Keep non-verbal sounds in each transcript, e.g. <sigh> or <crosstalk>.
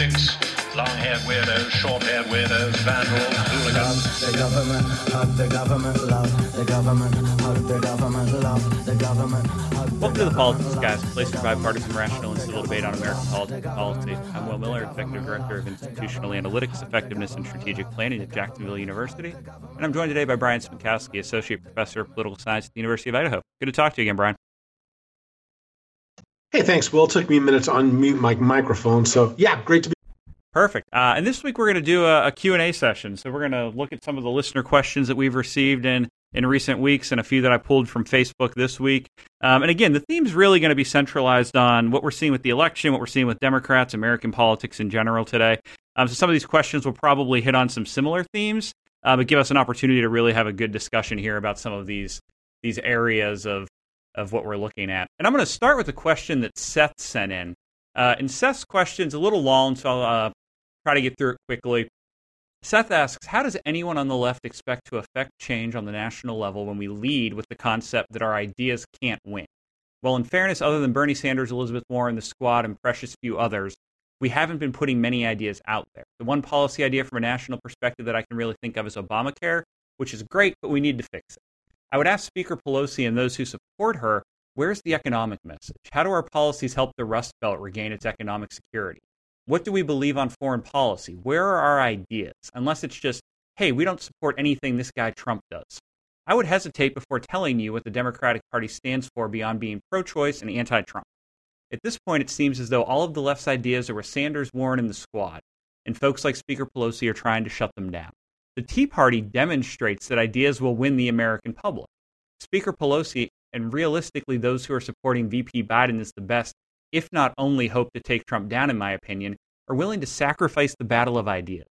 sticks, long-haired weirdos, short-haired weirdos, vandals, hooligans. The government, hug the government, love the government, hug the government, love the government. Welcome to the Politics Guys, a place the to provide partisan, rational, and civil debate on American politics and policy. I'm Will Miller, Executive Director of Institutional Analytics, Effectiveness, and Strategic Planning at Jacksonville University. And I'm joined today by Brian Smentkowski, Associate Professor of Political Science at the University of Idaho. Good to talk to you again, Brian. Hey, thanks, Will. It took me a minute to unmute my microphone. So, yeah, great to be. Perfect. Uh, and this week we're going to do a, a Q&A session. So we're going to look at some of the listener questions that we've received in, in recent weeks and a few that I pulled from Facebook this week. Um, and again, the theme's really going to be centralized on what we're seeing with the election, what we're seeing with Democrats, American politics in general today. Um, so some of these questions will probably hit on some similar themes, uh, but give us an opportunity to really have a good discussion here about some of these these areas of of what we're looking at. And I'm going to start with a question that Seth sent in. Uh, and Seth's question's a little long, so I'll uh, try to get through it quickly. Seth asks, How does anyone on the left expect to affect change on the national level when we lead with the concept that our ideas can't win? Well, in fairness, other than Bernie Sanders, Elizabeth Warren, the squad, and precious few others, we haven't been putting many ideas out there. The one policy idea from a national perspective that I can really think of is Obamacare, which is great, but we need to fix it. I would ask Speaker Pelosi and those who support her where's the economic message? How do our policies help the Rust Belt regain its economic security? What do we believe on foreign policy? Where are our ideas? Unless it's just, hey, we don't support anything this guy Trump does. I would hesitate before telling you what the Democratic Party stands for beyond being pro choice and anti Trump. At this point, it seems as though all of the left's ideas are with Sanders, Warren, and the squad, and folks like Speaker Pelosi are trying to shut them down. The Tea Party demonstrates that ideas will win the American public. Speaker Pelosi and realistically those who are supporting VP Biden as the best, if not only hope to take Trump down, in my opinion, are willing to sacrifice the battle of ideas.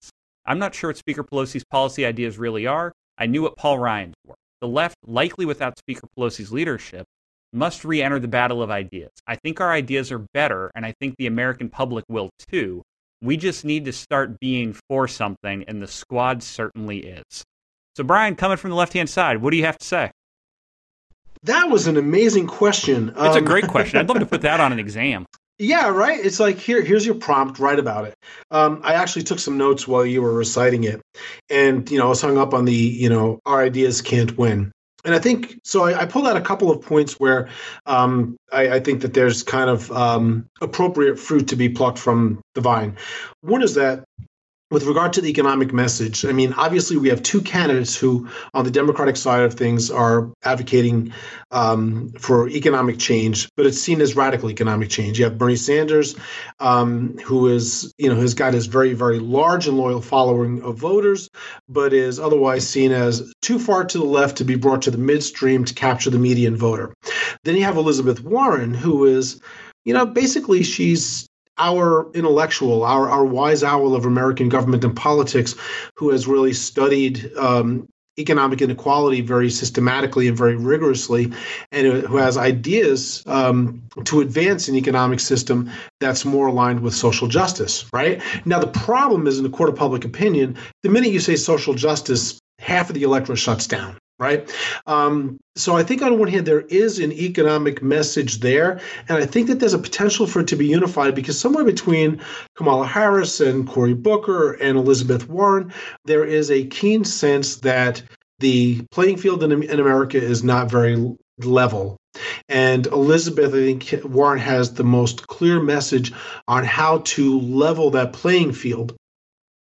I'm not sure what Speaker Pelosi's policy ideas really are. I knew what Paul Ryan's were. The left, likely without Speaker Pelosi's leadership, must re enter the battle of ideas. I think our ideas are better, and I think the American public will too. We just need to start being for something, and the squad certainly is. So, Brian, coming from the left hand side, what do you have to say? That was an amazing question. It's a Um, great question. I'd love to put that on an <laughs> exam. Yeah, right. It's like here, here's your prompt. Write about it. Um, I actually took some notes while you were reciting it, and you know, I was hung up on the you know, our ideas can't win. And I think so. I, I pulled out a couple of points where um, I, I think that there's kind of um, appropriate fruit to be plucked from the vine. One is that with regard to the economic message, I mean, obviously we have two candidates who, on the Democratic side of things, are advocating um, for economic change, but it's seen as radical economic change. You have Bernie Sanders, um, who is, you know, has got his very, very large and loyal following of voters, but is otherwise seen as too far to the left to be brought to the midstream to capture the median voter. Then you have Elizabeth Warren, who is, you know, basically she's our intellectual, our, our wise owl of American government and politics, who has really studied um, economic inequality very systematically and very rigorously, and who has ideas um, to advance an economic system that's more aligned with social justice, right? Now, the problem is in the court of public opinion, the minute you say social justice, half of the electorate shuts down. Right. Um, so I think on one hand, there is an economic message there. And I think that there's a potential for it to be unified because somewhere between Kamala Harris and Cory Booker and Elizabeth Warren, there is a keen sense that the playing field in, in America is not very level. And Elizabeth, I think Warren has the most clear message on how to level that playing field.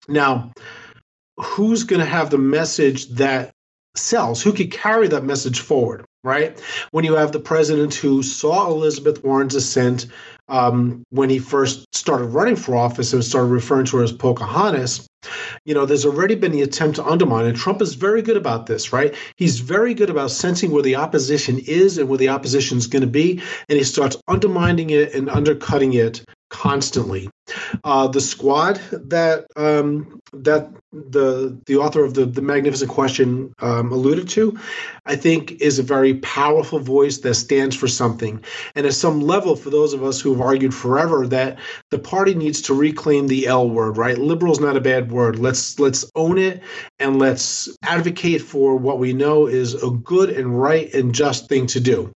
Now, who's going to have the message that sells? Who could carry that message forward? Right? When you have the president who saw Elizabeth Warren's ascent um, when he first started running for office and started referring to her as Pocahontas, you know, there's already been the attempt to undermine, and Trump is very good about this, right? He's very good about sensing where the opposition is and where the opposition is going to be, and he starts undermining it and undercutting it constantly. Uh, the squad that um, that the the author of the the Magnificent Question um, alluded to, I think, is a very powerful voice that stands for something. And at some level, for those of us who have argued forever that the party needs to reclaim the L word, right? Liberal's not a bad word. Let's let's own it and let's advocate for what we know is a good and right and just thing to do.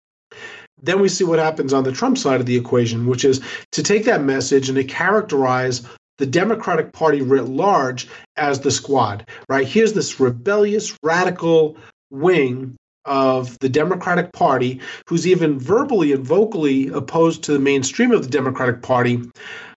Then we see what happens on the Trump side of the equation, which is to take that message and to characterize the Democratic Party writ large as the squad, right? Here's this rebellious, radical wing of the Democratic Party who's even verbally and vocally opposed to the mainstream of the Democratic Party.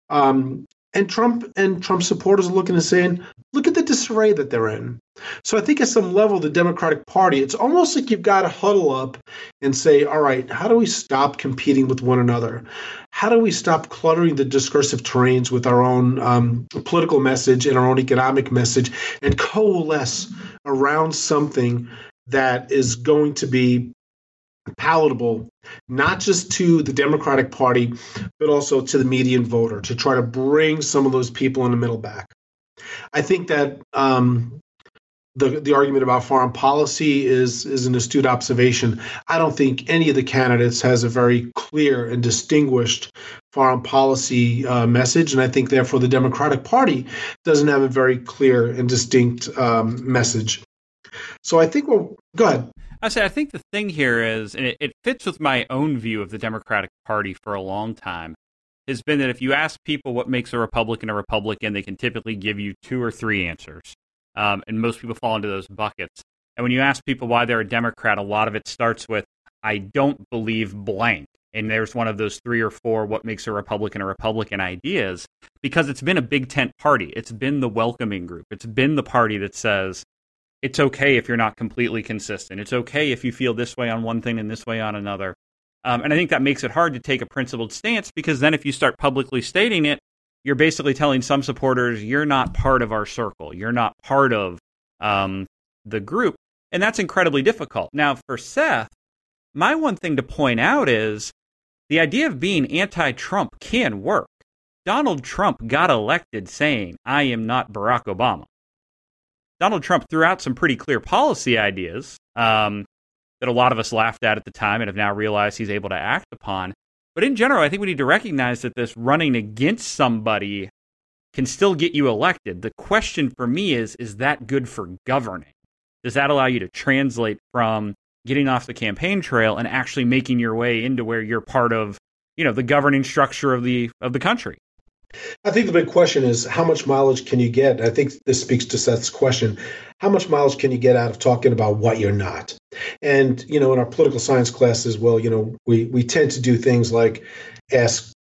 Um, and Trump and Trump supporters are looking and saying, look at the disarray that they're in. So I think at some level, the Democratic Party, it's almost like you've got to huddle up and say, all right, how do we stop competing with one another? How do we stop cluttering the discursive terrains with our own um, political message and our own economic message and coalesce around something that is going to be palatable not just to the Democratic Party, but also to the median voter to try to bring some of those people in the middle back. I think that um, the the argument about foreign policy is is an astute observation. I don't think any of the candidates has a very clear and distinguished foreign policy uh, message, and I think therefore the Democratic Party doesn't have a very clear and distinct um, message. So I think we'll go ahead. I say I think the thing here is, and it, it fits with my own view of the Democratic Party for a long time, has been that if you ask people what makes a Republican a Republican, they can typically give you two or three answers, um, and most people fall into those buckets. And when you ask people why they're a Democrat, a lot of it starts with "I don't believe blank." and there's one of those three or four what makes a Republican a Republican ideas because it's been a big tent party. It's been the welcoming group. It's been the party that says, it's okay if you're not completely consistent. It's okay if you feel this way on one thing and this way on another. Um, and I think that makes it hard to take a principled stance because then if you start publicly stating it, you're basically telling some supporters you're not part of our circle. You're not part of um, the group. And that's incredibly difficult. Now, for Seth, my one thing to point out is the idea of being anti Trump can work. Donald Trump got elected saying, I am not Barack Obama. Donald Trump threw out some pretty clear policy ideas um, that a lot of us laughed at at the time and have now realized he's able to act upon. But in general, I think we need to recognize that this running against somebody can still get you elected. The question for me is is that good for governing? Does that allow you to translate from getting off the campaign trail and actually making your way into where you're part of, you know, the governing structure of the of the country? I think the big question is how much mileage can you get? I think this speaks to Seth's question. How much mileage can you get out of talking about what you're not? And, you know, in our political science classes, well, you know, we, we tend to do things like ask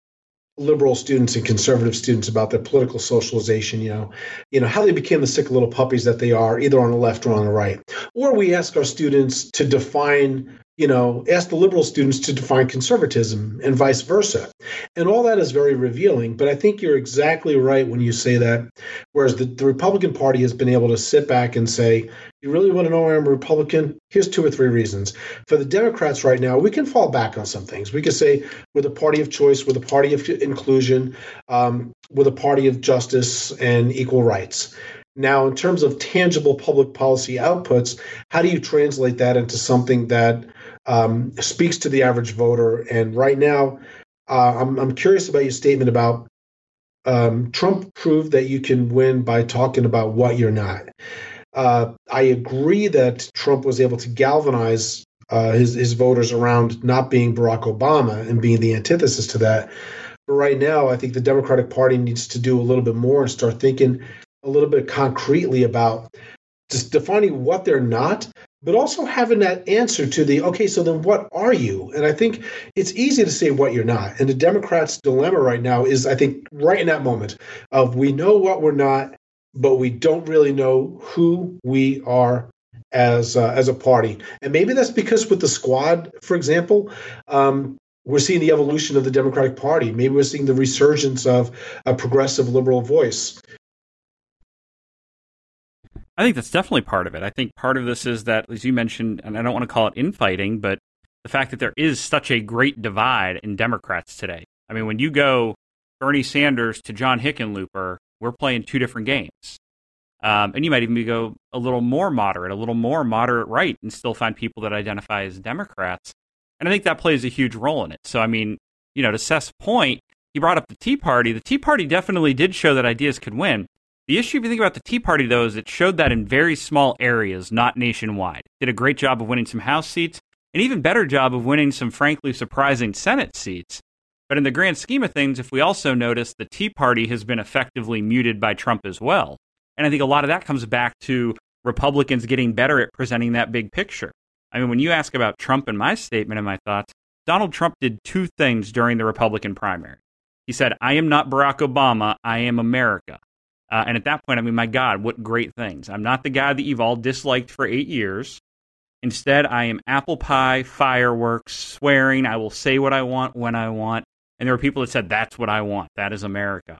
liberal students and conservative students about their political socialization, you know, you know, how they became the sick little puppies that they are, either on the left or on the right. Or we ask our students to define you know, ask the liberal students to define conservatism and vice versa. And all that is very revealing. But I think you're exactly right when you say that. Whereas the, the Republican Party has been able to sit back and say, you really want to know I'm a Republican? Here's two or three reasons. For the Democrats right now, we can fall back on some things. We could say we're the party of choice, we're the party of inclusion, um, we're the party of justice and equal rights. Now, in terms of tangible public policy outputs, how do you translate that into something that um, speaks to the average voter. And right now, uh, I'm, I'm curious about your statement about um, Trump proved that you can win by talking about what you're not. Uh, I agree that Trump was able to galvanize uh, his his voters around not being Barack Obama and being the antithesis to that. But right now, I think the Democratic Party needs to do a little bit more and start thinking a little bit concretely about just defining what they're not, but also having that answer to the okay so then what are you? And i think it's easy to say what you're not. And the democrats dilemma right now is i think right in that moment of we know what we're not but we don't really know who we are as uh, as a party. And maybe that's because with the squad for example um, we're seeing the evolution of the democratic party. Maybe we're seeing the resurgence of a progressive liberal voice I think that's definitely part of it. I think part of this is that, as you mentioned, and I don't want to call it infighting, but the fact that there is such a great divide in Democrats today. I mean, when you go Bernie Sanders to John Hickenlooper, we're playing two different games. Um, and you might even go a little more moderate, a little more moderate right, and still find people that identify as Democrats. And I think that plays a huge role in it. So, I mean, you know, to Seth's point, he brought up the Tea Party. The Tea Party definitely did show that ideas could win. The issue, if you think about the Tea Party, though, is it showed that in very small areas, not nationwide. Did a great job of winning some House seats, an even better job of winning some, frankly, surprising Senate seats. But in the grand scheme of things, if we also notice the Tea Party has been effectively muted by Trump as well. And I think a lot of that comes back to Republicans getting better at presenting that big picture. I mean, when you ask about Trump and my statement and my thoughts, Donald Trump did two things during the Republican primary. He said, I am not Barack Obama, I am America. Uh, and at that point, I mean, my God, what great things. I'm not the guy that you've all disliked for eight years. Instead, I am apple pie, fireworks, swearing. I will say what I want when I want. And there were people that said, that's what I want. That is America.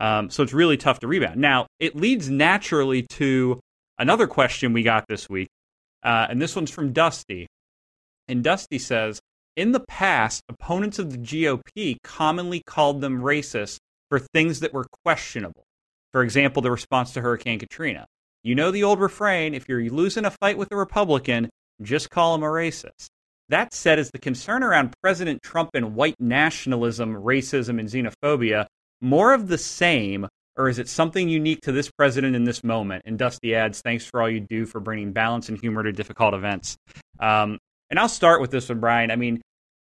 Um, so it's really tough to rebound. Now, it leads naturally to another question we got this week. Uh, and this one's from Dusty. And Dusty says, in the past, opponents of the GOP commonly called them racist for things that were questionable. For example, the response to Hurricane Katrina. You know the old refrain if you're losing a fight with a Republican, just call him a racist. That said, is the concern around President Trump and white nationalism, racism, and xenophobia more of the same, or is it something unique to this president in this moment? And Dusty adds, thanks for all you do for bringing balance and humor to difficult events. Um, and I'll start with this one, Brian. I mean,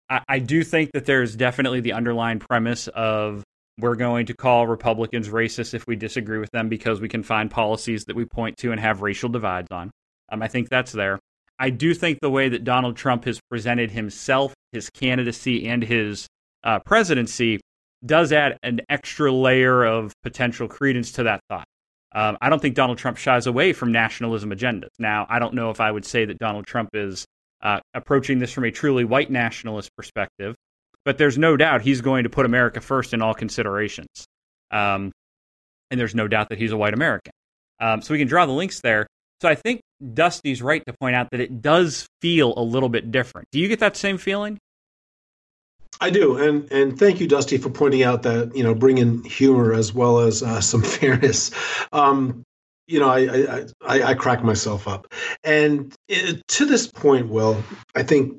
I, I do think that there's definitely the underlying premise of we're going to call Republicans racist if we disagree with them because we can find policies that we point to and have racial divides on. Um, I think that's there. I do think the way that Donald Trump has presented himself, his candidacy, and his uh, presidency does add an extra layer of potential credence to that thought. Um, I don't think Donald Trump shies away from nationalism agendas. Now, I don't know if I would say that Donald Trump is uh, approaching this from a truly white nationalist perspective, but there's no doubt he's going to put America first in all considerations. Um, and there's no doubt that he's a white American. Um, so we can draw the links there. So I think Dusty's right to point out that it does feel a little bit different. Do you get that same feeling? I do, and and thank you, Dusty, for pointing out that you know bringing humor as well as uh, <laughs> some fairness. Um, you know, I, I, I I crack myself up, and it, to this point, Will, I think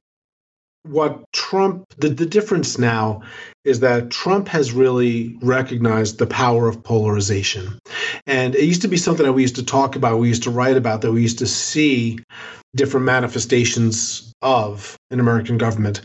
what Trump the, the difference now is that Trump has really recognized the power of polarization. And it used to be something that we used to talk about, we used to write about, that we used to see different manifestations of an American government.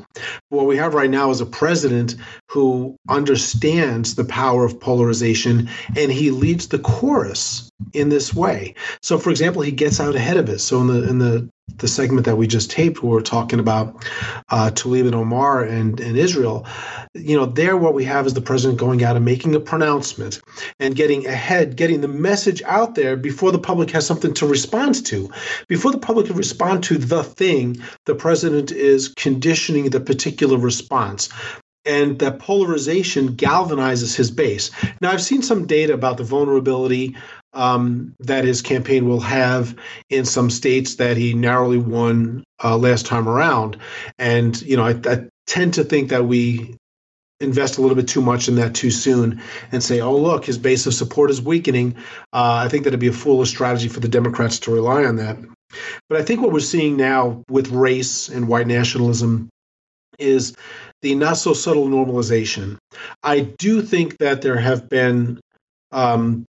What we have right now is a president who understands the power of polarization and he leads the chorus in this way. So for example, he gets out ahead of it. So in the in the the segment that we just taped, where we're talking about uh, Tlaib and Omar and, and Israel, you know, there what we have is the president going out and making a pronouncement and getting ahead, getting the message out there before the public has something to respond to. Before the public can respond to the thing, the president is conditioning the particular response and that polarization galvanizes his base. Now, I've seen some data about the vulnerability um, that his campaign will have in some states that he narrowly won uh, last time around. And, you know, I, I, tend to think that we invest a little bit too much in that too soon and say, oh, look, his base of support is weakening. Uh, I think that'd be a foolish strategy for the Democrats to rely on that. But I think what we're seeing now with race and white nationalism is the not so subtle normalization. I do think that there have been um,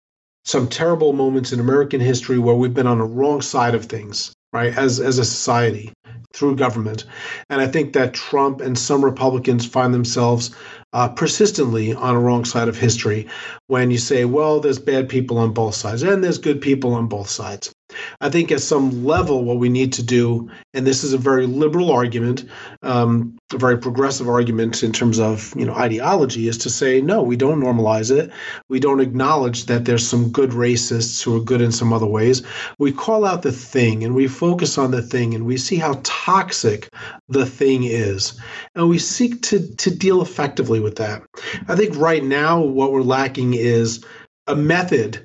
some terrible moments in American history where we've been on the wrong side of things, right, as, as a society through government. And I think that Trump and some Republicans find themselves uh, persistently on a wrong side of history when you say, well, there's bad people on both sides and there's good people on both sides. I think at some level, what we need to do, and this is a very liberal argument, um, a very progressive argument in terms of you know ideology, is to say no, we don't normalize it. We don't acknowledge that there's some good racists who are good in some other ways. We call out the thing and we focus on the thing and we see how toxic the thing is, and we seek to to deal effectively with that. I think right now what we're lacking is a method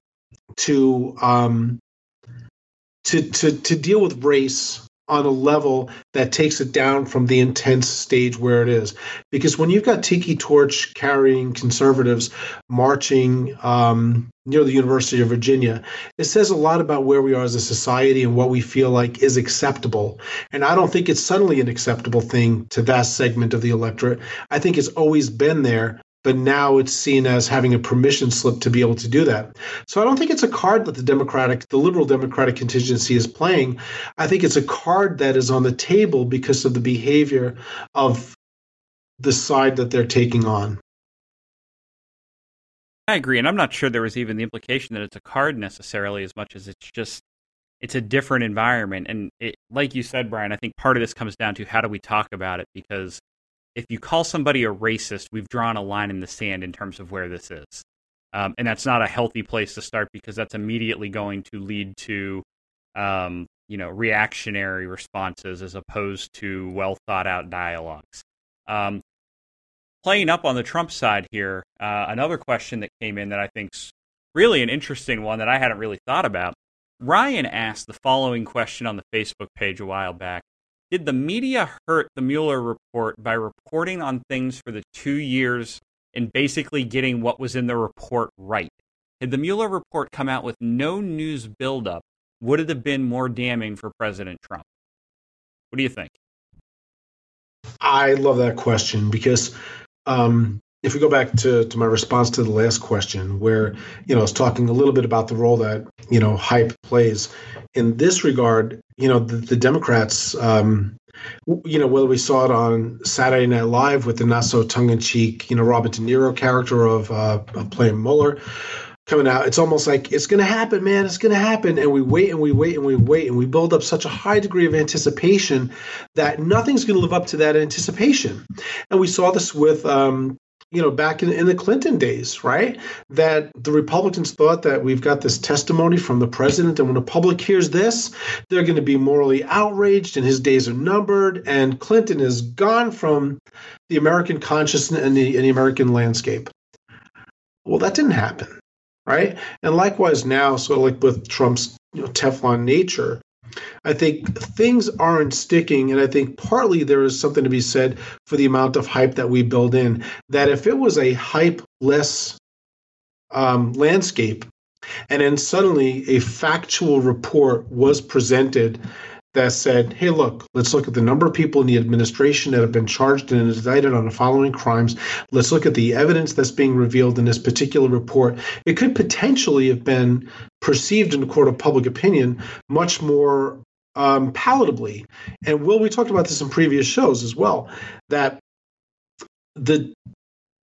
to um, to to to deal with race on a level that takes it down from the intense stage where it is. Because when you've got tiki torch carrying conservatives marching um, near the University of Virginia, it says a lot about where we are as a society and what we feel like is acceptable. And I don't think it's suddenly an acceptable thing to that segment of the electorate. I think it's always been there but now it's seen as having a permission slip to be able to do that. So I don't think it's a card that the Democratic, the liberal Democratic contingency is playing. I think it's a card that is on the table because of the behavior of the side that they're taking on. I agree, and I'm not sure there was even the implication that it's a card necessarily, as much as it's just it's a different environment. And it, like you said, Brian, I think part of this comes down to how do we talk about it? Because if you call somebody a racist, we've drawn a line in the sand in terms of where this is, um, and that's not a healthy place to start because that's immediately going to lead to um, you know reactionary responses as opposed to well thought out dialogues. Um, playing up on the Trump side here, uh, another question that came in that I think's really an interesting one that I hadn't really thought about. Ryan asked the following question on the Facebook page a while back. Did the media hurt the Mueller report by reporting on things for the two years and basically getting what was in the report right? Had the Mueller report come out with no news buildup, would it have been more damning for President Trump? What do you think? I love that question because um, if we go back to, to my response to the last question, where you know I was talking a little bit about the role that you know hype plays in this regard, you know the, the Democrats, um, you know whether we saw it on Saturday Night Live with the not so tongue in cheek, you know Robert De Niro character of, uh, of playing Mueller, coming out. It's almost like it's going to happen, man. It's going to happen, and we wait and we wait and we wait and we build up such a high degree of anticipation that nothing's going to live up to that anticipation. And we saw this with. Um, you know, back in, in the Clinton days, right? That the Republicans thought that we've got this testimony from the president, and when the public hears this, they're going to be morally outraged and his days are numbered. And Clinton is gone from the American consciousness and the, and the American landscape. Well, that didn't happen right? And likewise now, of like with Trump's you know, Teflon nature, I think things aren't sticking, and I think partly there is something to be said for the amount of hype that we build in. That if it was a hype less um, landscape, and then suddenly a factual report was presented that said, hey, look, let's look at the number of people in the administration that have been charged and indicted on the following crimes. Let's look at the evidence that's being revealed in this particular report. It could potentially have been perceived in the court of public opinion much more um, palatably. And Will, we talked about this in previous shows as well, that the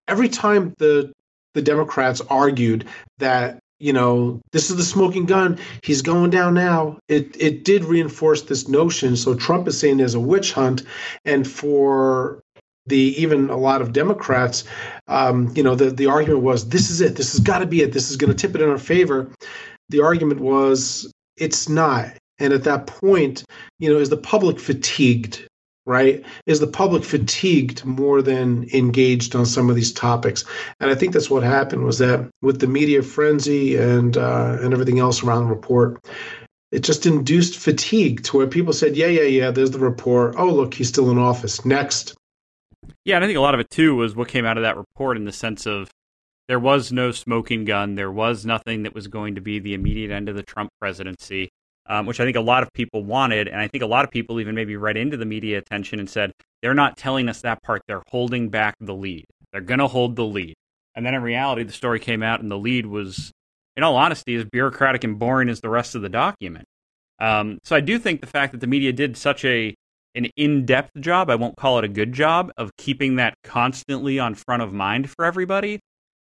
every time the the Democrats argued that you know, this is the smoking gun. He's going down now. It it did reinforce this notion. So Trump is saying there's a witch hunt, and for the even a lot of Democrats, um, you know, the the argument was this is it. This has got to be it. This is going to tip it in our favor. The argument was it's not. And at that point, you know, is the public fatigued right? Is the public fatigued more than engaged on some of these topics? And I think that's what happened was that with the media frenzy and uh, and everything else around the report, it just induced fatigue to where people said, "Yeah, yeah, yeah, there's the report. Oh, look, he's still in office. Next." Yeah, and I think a lot of it too was what came out of that report in the sense of there was no smoking gun, there was nothing that was going to be the immediate end of the Trump presidency um, which I think a lot of people wanted. And I think a lot of people even maybe read into the media attention and said, they're not telling us that part. They're holding back the lead. They're going to hold the lead. And then in reality, the story came out and the lead was, in all honesty, as bureaucratic and boring as the rest of the document. Um, so I do think the fact that the media did such a an in-depth job, I won't call it a good job, of keeping that constantly on front of mind for everybody,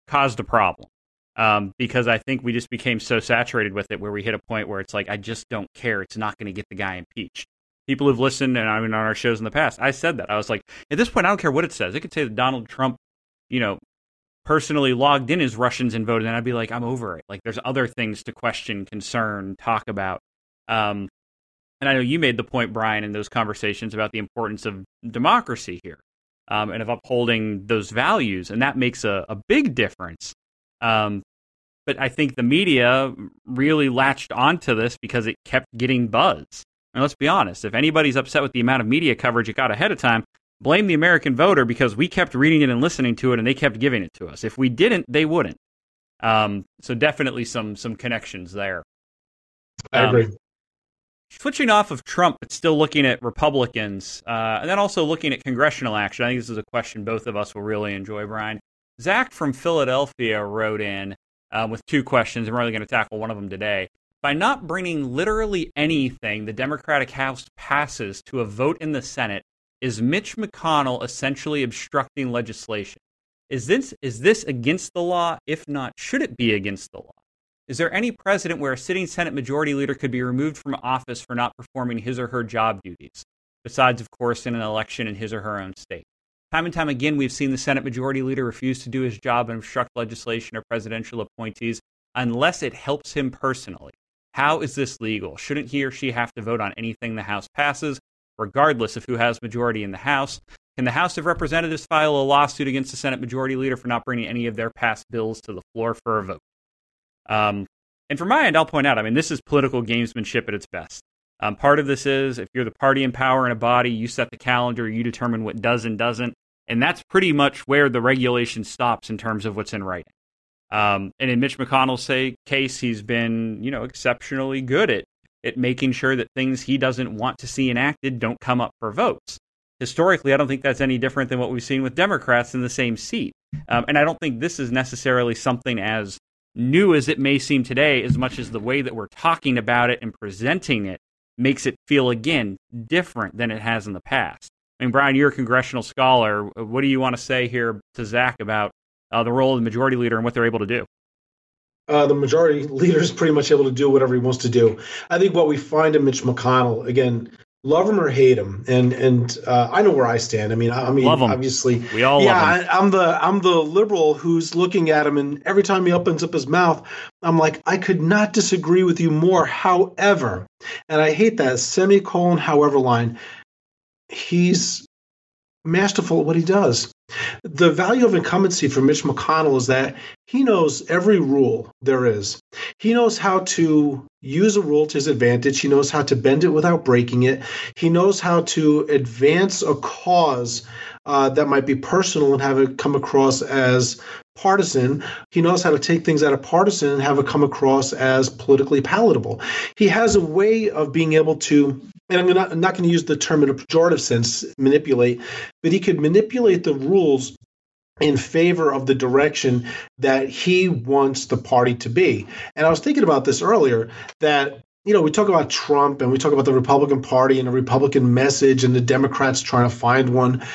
caused a problem um, because I think we just became so saturated with it where we hit a point where it's like, I just don't care. It's not going to get the guy impeached. People who've listened, and I mean, on our shows in the past, I said that. I was like, at this point, I don't care what it says. It could say that Donald Trump, you know, personally logged in as Russians and voted, and I'd be like, I'm over it. Like, there's other things to question, concern, talk about. Um, and I know you made the point, Brian, in those conversations about the importance of democracy here um, and of upholding those values. And that makes a, a big difference um, but I think the media really latched onto this because it kept getting buzz. And let's be honest, if anybody's upset with the amount of media coverage it got ahead of time, blame the American voter because we kept reading it and listening to it and they kept giving it to us. If we didn't, they wouldn't. Um, so definitely some some connections there. I agree. Um, switching off of Trump, but still looking at Republicans, uh, and then also looking at congressional action. I think this is a question both of us will really enjoy, Brian. Zach from Philadelphia wrote in uh, with two questions, and we're only going to tackle one of them today. By not bringing literally anything the Democratic House passes to a vote in the Senate, is Mitch McConnell essentially obstructing legislation? Is this is this against the law? If not, should it be against the law? Is there any precedent where a sitting Senate Majority Leader could be removed from office for not performing his or her job duties? Besides, of course, in an election in his or her own state. Time and time again, we've seen the Senate Majority Leader refuse to do his job and obstruct legislation or presidential appointees unless it helps him personally. How is this legal? Shouldn't he or she have to vote on anything the House passes, regardless of who has majority in the House? Can the House of Representatives file a lawsuit against the Senate Majority Leader for not bringing any of their passed bills to the floor for a vote? Um, and from my end, I'll point out, I mean, this is political gamesmanship at its best. Um, part of this is if you're the party in power in a body, you set the calendar, you determine what does and doesn't. And that's pretty much where the regulation stops in terms of what's in writing. Um, and in Mitch McConnell's say, case, he's been, you know, exceptionally good at, at making sure that things he doesn't want to see enacted don't come up for votes. Historically, I don't think that's any different than what we've seen with Democrats in the same seat. Um, and I don't think this is necessarily something as new as it may seem today, as much as the way that we're talking about it and presenting it makes it feel, again, different than it has in the past. I mean, Brian, you're a congressional scholar. What do you want to say here to Zach about uh, the role of the majority leader and what they're able to do? Uh, the majority leader is pretty much able to do whatever he wants to do. I think what we find in Mitch McConnell, again, love him or hate him, and and uh, I know where I stand. I mean, I mean, obviously, we all yeah. I, am the I'm the liberal who's looking at him, and every time he opens up his mouth, I'm like, I could not disagree with you more. However, and I hate that semicolon, however line. He's masterful at what he does. The value of incumbency for Mitch McConnell is that he knows every rule there is. He knows how to use a rule to his advantage. He knows how to bend it without breaking it. He knows how to advance a cause uh, that might be personal and have it come across as partisan. He knows how to take things out of partisan and have it come across as politically palatable. He has a way of being able to and I'm not, I'm not going to use the term in a pejorative sense, manipulate, but he could manipulate the rules in favor of the direction that he wants the party to be. And I was thinking about this earlier that you know, we talk about Trump and we talk about the Republican Party and the Republican message and the Democrats trying to find one.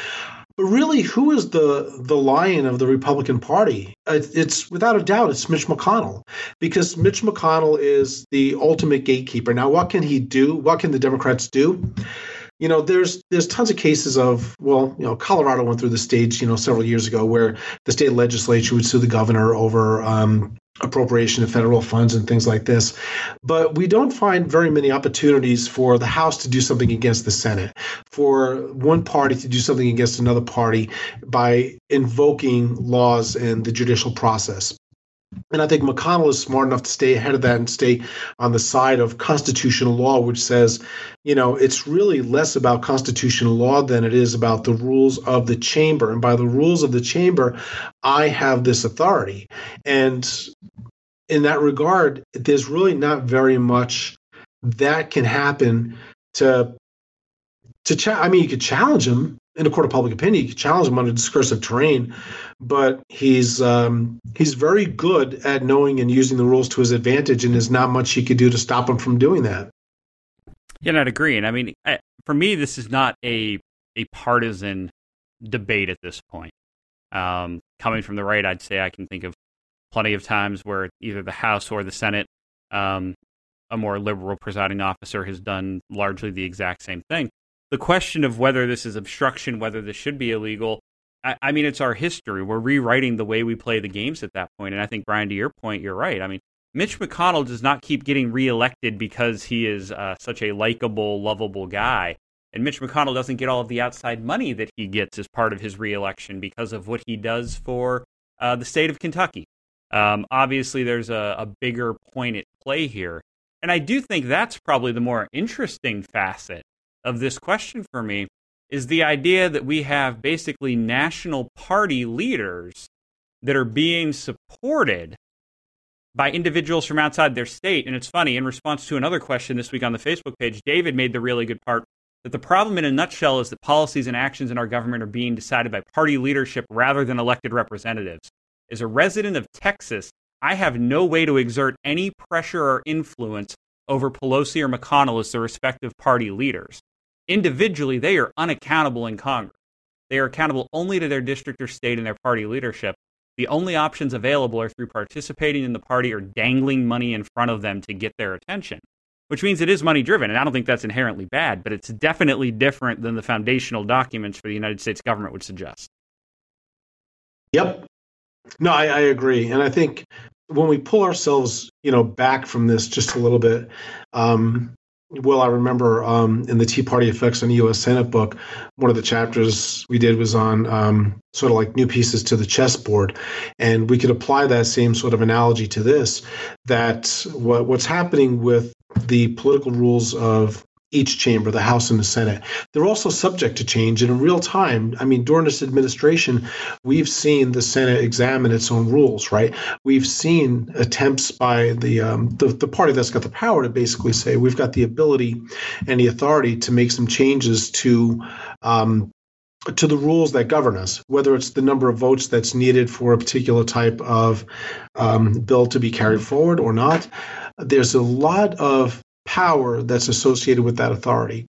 Really, who is the the lion of the Republican Party? It's without a doubt it's Mitch McConnell, because Mitch McConnell is the ultimate gatekeeper. Now, what can he do? What can the Democrats do? You know, there's there's tons of cases of well, you know, Colorado went through the stage, you know, several years ago where the state legislature would sue the governor over um, appropriation of federal funds and things like this. But we don't find very many opportunities for the House to do something against the Senate, for one party to do something against another party by invoking laws and the judicial process. And I think McConnell is smart enough to stay ahead of that and stay on the side of constitutional law, which says, you know, it's really less about constitutional law than it is about the rules of the chamber. And by the rules of the chamber, I have this authority. And in that regard, there's really not very much that can happen to to cha- I mean, you could challenge him in a court of public opinion. You could challenge him on a discursive terrain, but he's um, he's very good at knowing and using the rules to his advantage, and there's not much he could do to stop him from doing that. Yeah, I'd agree. And I mean, I, for me, this is not a a partisan debate at this point. Um, coming from the right, I'd say I can think of plenty of times where either the House or the Senate, um, a more liberal presiding officer, has done largely the exact same thing the question of whether this is obstruction, whether this should be illegal, I, I, mean, it's our history. We're rewriting the way we play the games at that point. And I think, Brian, to your point, you're right. I mean, Mitch McConnell does not keep getting reelected because he is uh, such a likable, lovable guy. And Mitch McConnell doesn't get all of the outside money that he gets as part of his reelection because of what he does for uh, the state of Kentucky. Um, obviously, there's a, a bigger point at play here. And I do think that's probably the more interesting facet of this question for me is the idea that we have basically national party leaders that are being supported by individuals from outside their state. And it's funny, in response to another question this week on the Facebook page, David made the really good part that the problem in a nutshell is that policies and actions in our government are being decided by party leadership rather than elected representatives. As a resident of Texas, I have no way to exert any pressure or influence over Pelosi or McConnell as their respective party leaders individually, they are unaccountable in Congress. They are accountable only to their district or state and their party leadership. The only options available are through participating in the party or dangling money in front of them to get their attention, which means it is money driven. And I don't think that's inherently bad, but it's definitely different than the foundational documents for the United States government would suggest. Yep. No, I, I agree. And I think when we pull ourselves, you know, back from this just a little bit, um, well, I remember um, in the Tea Party Effects on the U.S. Senate book, one of the chapters we did was on um, sort of like new pieces to the chessboard, and we could apply that same sort of analogy to this. That what, what's happening with the political rules of each chamber, the House and the Senate. They're also subject to change. And in real time, I mean, during this administration, we've seen the Senate examine its own rules, right? We've seen attempts by the, um, the, the party that's got the power to basically say we've got the ability and the authority to make some changes to um, to the rules that govern us, whether it's the number of votes that's needed for a particular type of um, bill to be carried forward or not. There's a lot of power that's associated with that authority.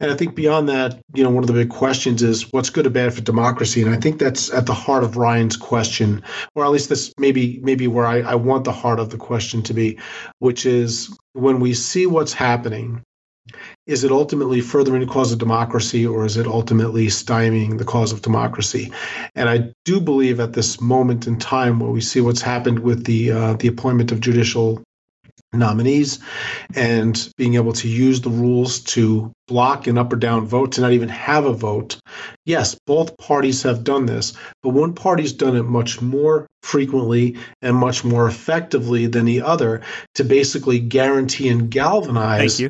And I think beyond that, you know, one of the big questions is what's good or bad for democracy. And I think that's at the heart of Ryan's question, or at least that's maybe maybe where I, I want the heart of the question to be, which is when we see what's happening, is it ultimately furthering the cause of democracy or is it ultimately stymieing the cause of democracy? And I do believe at this moment in time where we see what's happened with the uh, the appointment of judicial nominees and being able to use the rules to block an up or down vote to not even have a vote. Yes, both parties have done this, but one party's done it much more frequently and much more effectively than the other to basically guarantee and galvanize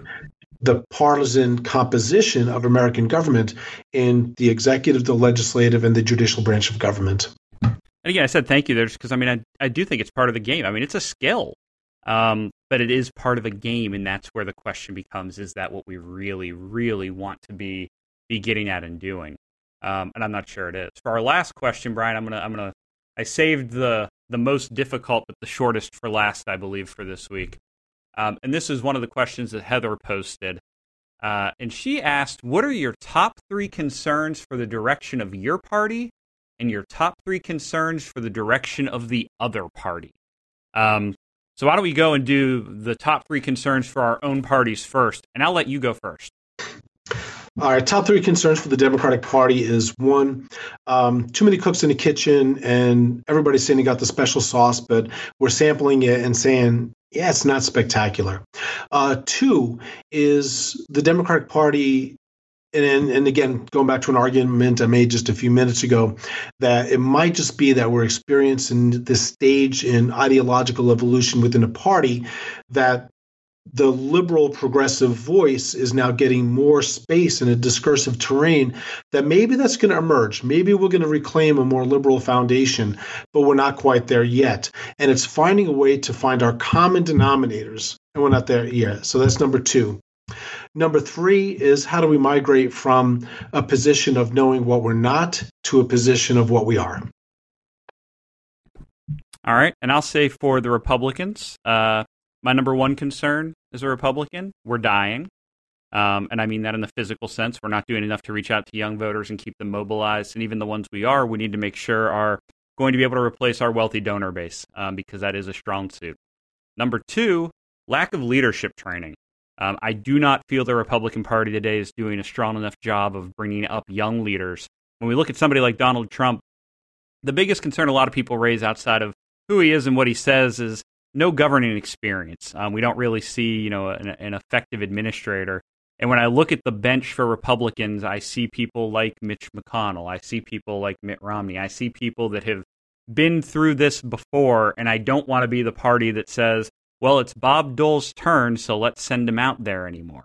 the partisan composition of American government in the executive, the legislative, and the judicial branch of government. And again, I said thank you there because I mean, I, I do think it's part of the game. I mean, it's a skill. Um, but it is part of a game, and that's where the question becomes: Is that what we really, really want to be be getting at and doing? Um, and I'm not sure it is. For our last question, Brian, I'm gonna I'm gonna I saved the the most difficult but the shortest for last, I believe, for this week. Um, and this is one of the questions that Heather posted. Uh, and she asked, What are your top three concerns for the direction of your party and your top three concerns for the direction of the other party? Um, so why don't we go and do the top three concerns for our own parties first, and I'll let you go first. All right, top three concerns for the Democratic Party is one, um, too many cooks in the kitchen, and everybody's saying they got the special sauce, but we're sampling it and saying, yeah, it's not spectacular. Uh, two is the Democratic Party and and again going back to an argument i made just a few minutes ago that it might just be that we're experiencing this stage in ideological evolution within a party that the liberal progressive voice is now getting more space in a discursive terrain that maybe that's going to emerge. Maybe we're going to reclaim a more liberal foundation but we're not quite there yet. And it's finding a way to find our common denominators. And we're not there yet. So that's number two Number three is how do we migrate from a position of knowing what we're not to a position of what we are? All right. And I'll say for the Republicans, uh, my number one concern as a Republican, we're dying. Um, and I mean that in the physical sense. We're not doing enough to reach out to young voters and keep them mobilized. And even the ones we are, we need to make sure are going to be able to replace our wealthy donor base um, because that is a strong suit. Number two, lack of leadership training. Um, I do not feel the Republican Party today is doing a strong enough job of bringing up young leaders. When we look at somebody like Donald Trump, the biggest concern a lot of people raise outside of who he is and what he says is no governing experience. Um, we don't really see, you know, an, an, effective administrator. And when I look at the bench for Republicans, I see people like Mitch McConnell. I see people like Mitt Romney. I see people that have been through this before, and I don't want to be the party that says, well, it's Bob Dole's turn, so let's send him out there anymore.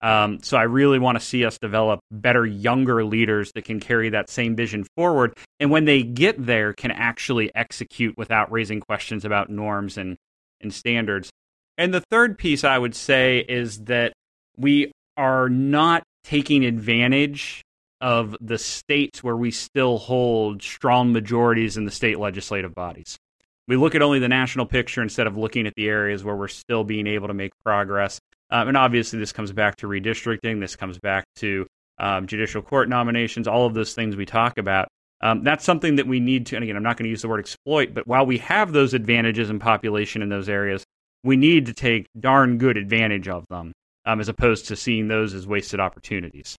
Um, so I really want to see us develop better, younger leaders that can carry that same vision forward, and when they get there, can actually execute without raising questions about norms and and standards. And the third piece I would say is that we are not taking advantage of the states where we still hold strong majorities in the state legislative bodies we look at only the national picture instead of looking at the areas where we're still being able to make progress. Um, and obviously, this comes back to redistricting. This comes back to um, judicial court nominations, all of those things we talk about. Um, that's something that we need to, and again, I'm not going to use the word exploit, but while we have those advantages in population in those areas, we need to take darn good advantage of them um, as opposed to seeing those as wasted opportunities.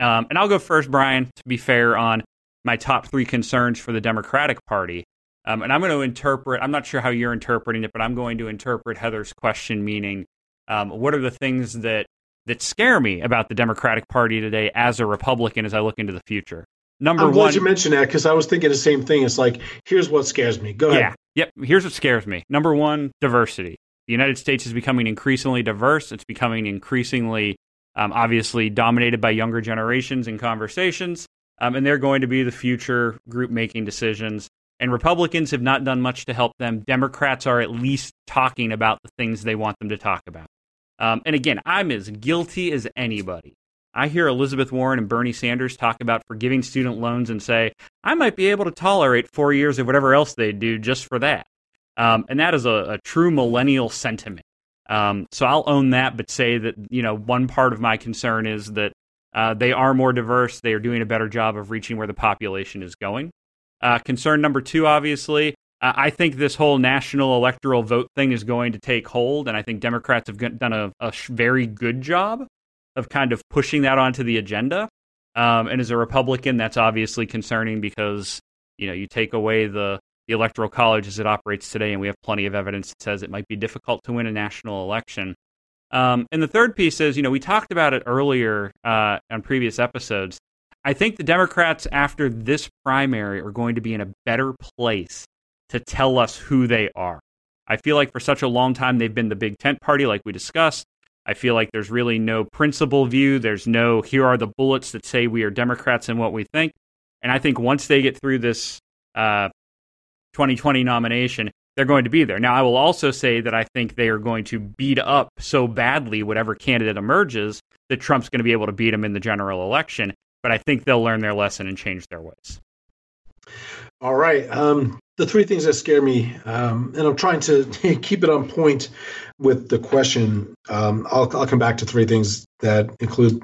Um, and I'll go first, Brian, to be fair, on my top three concerns for the Democratic Party. Um, and I'm going to interpret, I'm not sure how you're interpreting it, but I'm going to interpret Heather's question meaning um, what are the things that, that scare me about the Democratic Party today as a Republican as I look into the future? Number one. I'm glad you mentioned that because I was thinking the same thing. It's like, here's what scares me. Go ahead. Yeah. Yep. Here's what scares me. Number one, diversity. The United States is becoming increasingly diverse. It's becoming increasingly, um, obviously, dominated by younger generations in conversations. Um, and they're going to be the future group making decisions. And Republicans have not done much to help them. Democrats are at least talking about the things they want them to talk about. Um, and again, I'm as guilty as anybody. I hear Elizabeth Warren and Bernie Sanders talk about forgiving student loans and say, I might be able to tolerate four years of whatever else they do just for that. Um, and that is a, a true millennial sentiment. Um, so I'll own that, but say that, you know, one part of my concern is that uh, they are more diverse. They are doing a better job of reaching where the population is going. Uh, concern number two, obviously, uh, I think this whole national electoral vote thing is going to take hold, and I think Democrats have done a, a very good job of kind of pushing that onto the agenda. Um, and as a Republican, that's obviously concerning because you know you take away the the electoral college as it operates today, and we have plenty of evidence that says it might be difficult to win a national election. Um, and the third piece is, you know, we talked about it earlier uh, on previous episodes. I think the Democrats, after this primary, are going to be in a better place to tell us who they are. I feel like for such a long time they've been the big tent party, like we discussed. I feel like there's really no principle view. There's no, here are the bullets that say we are Democrats and what we think. And I think once they get through this uh, 2020 nomination, they're going to be there. Now, I will also say that I think they are going to beat up so badly whatever candidate emerges that Trump's going to be able to beat him in the general election. But I think they'll learn their lesson and change their ways. All right. Um, the three things that scare me, um, and I'm trying to <laughs> keep it on point with the question. Um, I'll, I'll come back to three things that include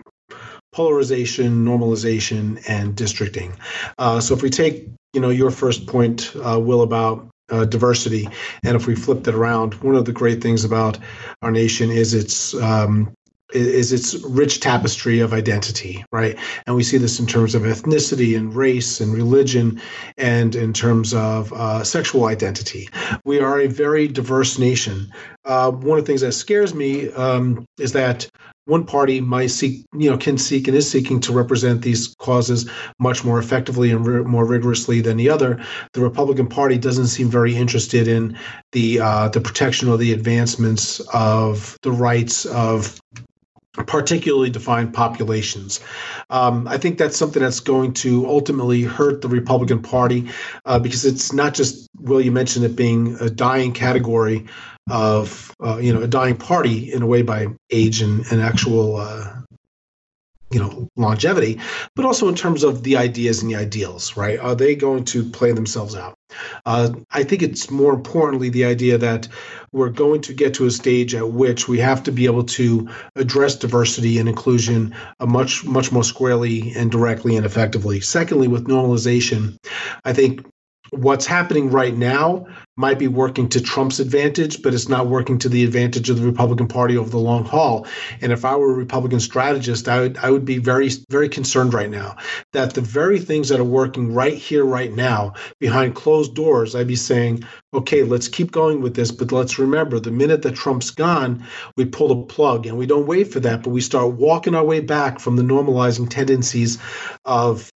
polarization, normalization, and districting. Uh, so if we take, you know, your first point, uh, Will, about uh, diversity, and if we flip that around, one of the great things about our nation is its um, is its rich tapestry of identity, right? And we see this in terms of ethnicity and race and religion, and in terms of uh, sexual identity. We are a very diverse nation. Uh, one of the things that scares me um, is that one party might seek, you know, can seek and is seeking to represent these causes much more effectively and more rigorously than the other. The Republican Party doesn't seem very interested in the uh, the protection or the advancements of the rights of particularly defined populations. Um, I think that's something that's going to ultimately hurt the Republican Party uh, because it's not just, Will, you mentioned it being a dying category of, uh, you know, a dying party in a way by age and, and actual uh, you know longevity but also in terms of the ideas and the ideals right? Are they going to play themselves out? Uh, i think it's more importantly the idea that we're going to get to a stage at which we have to be able to address diversity and inclusion a much much more squarely and directly and effectively. Secondly with normalization i think what's happening right now might be working to Trump's advantage, but it's not working to the advantage of the Republican Party over the long haul. And if I were a Republican strategist, I would I would be very very concerned right now that the very things that are working right here right now behind closed doors, I'd be saying, okay, let's keep going with this, but let's remember the minute that Trump's gone, we pull the plug and we don't wait for that, but we start walking our way back from the normalizing tendencies of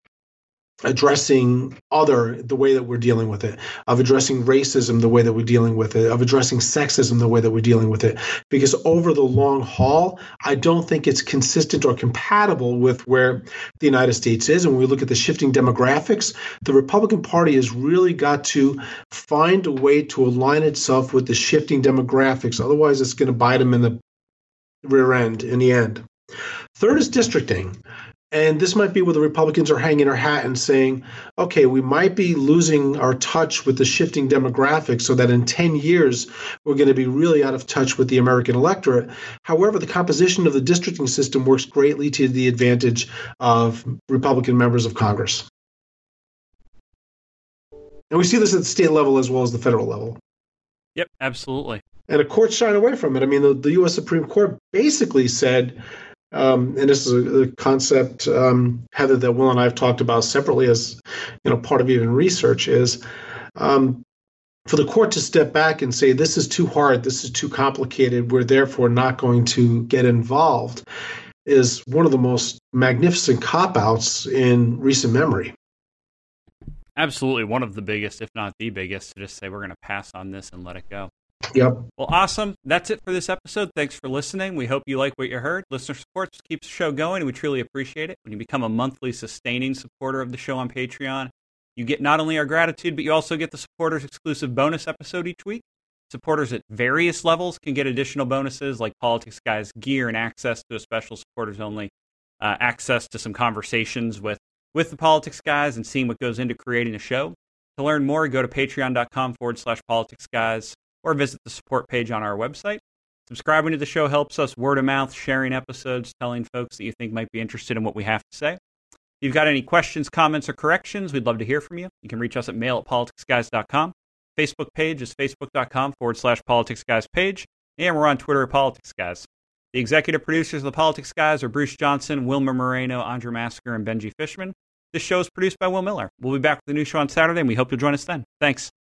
addressing other the way that we're dealing with it of addressing racism the way that we're dealing with it of addressing sexism the way that we're dealing with it. Because over the long haul i don't think it's consistent or compatible with where the united states is. And when we look at the shifting demographics the republican party has really got to find a way to align itself with the shifting demographics. Otherwise it's going to bite them in the rear end in the end. Third is districting And this might be where the Republicans are hanging their hat and saying, okay, we might be losing our touch with the shifting demographics so that in 10 years, we're going to be really out of touch with the American electorate. However, the composition of the districting system works greatly to the advantage of Republican members of Congress. And we see this at the state level as well as the federal level. Yep, absolutely. And the courts shine away from it. I mean, the, the U.S. Supreme Court basically said, um, and this is a, a concept, um, Heather, that Will and I have talked about separately as you know part of even research is um, for the court to step back and say this is too hard, this is too complicated, we're therefore not going to get involved, is one of the most magnificent cop outs in recent memory. Absolutely, one of the biggest, if not the biggest, to just say we're going to pass on this and let it go. Yep. Well, awesome. That's it for this episode. Thanks for listening. We hope you like what you heard. Listener support keeps the show going, and we truly appreciate it. When you become a monthly sustaining supporter of the show on Patreon, you get not only our gratitude, but you also get the supporters exclusive bonus episode each week. Supporters at various levels can get additional bonuses like Politics Guys gear and access to a special supporters only uh, access to some conversations with with the politics guys and seeing what goes into creating a show. To learn more, go to patreon.com forward slash politics guys or visit the support page on our website. Subscribing to the show helps us word of mouth, sharing episodes, telling folks that you think might be interested in what we have to say. If you've got any questions, comments, or corrections, we'd love to hear from you. You can reach us at mail at politicsguys.com. Facebook page is facebook.com forward slash politics guys page. And we're on Twitter at politics guys. The executive producers of the Politics Guys are Bruce Johnson, Wilmer Moreno, Andrew Masker, and Benji Fishman. This show is produced by Will Miller. We'll be back with a new show on Saturday, and we hope you'll join us then. Thanks.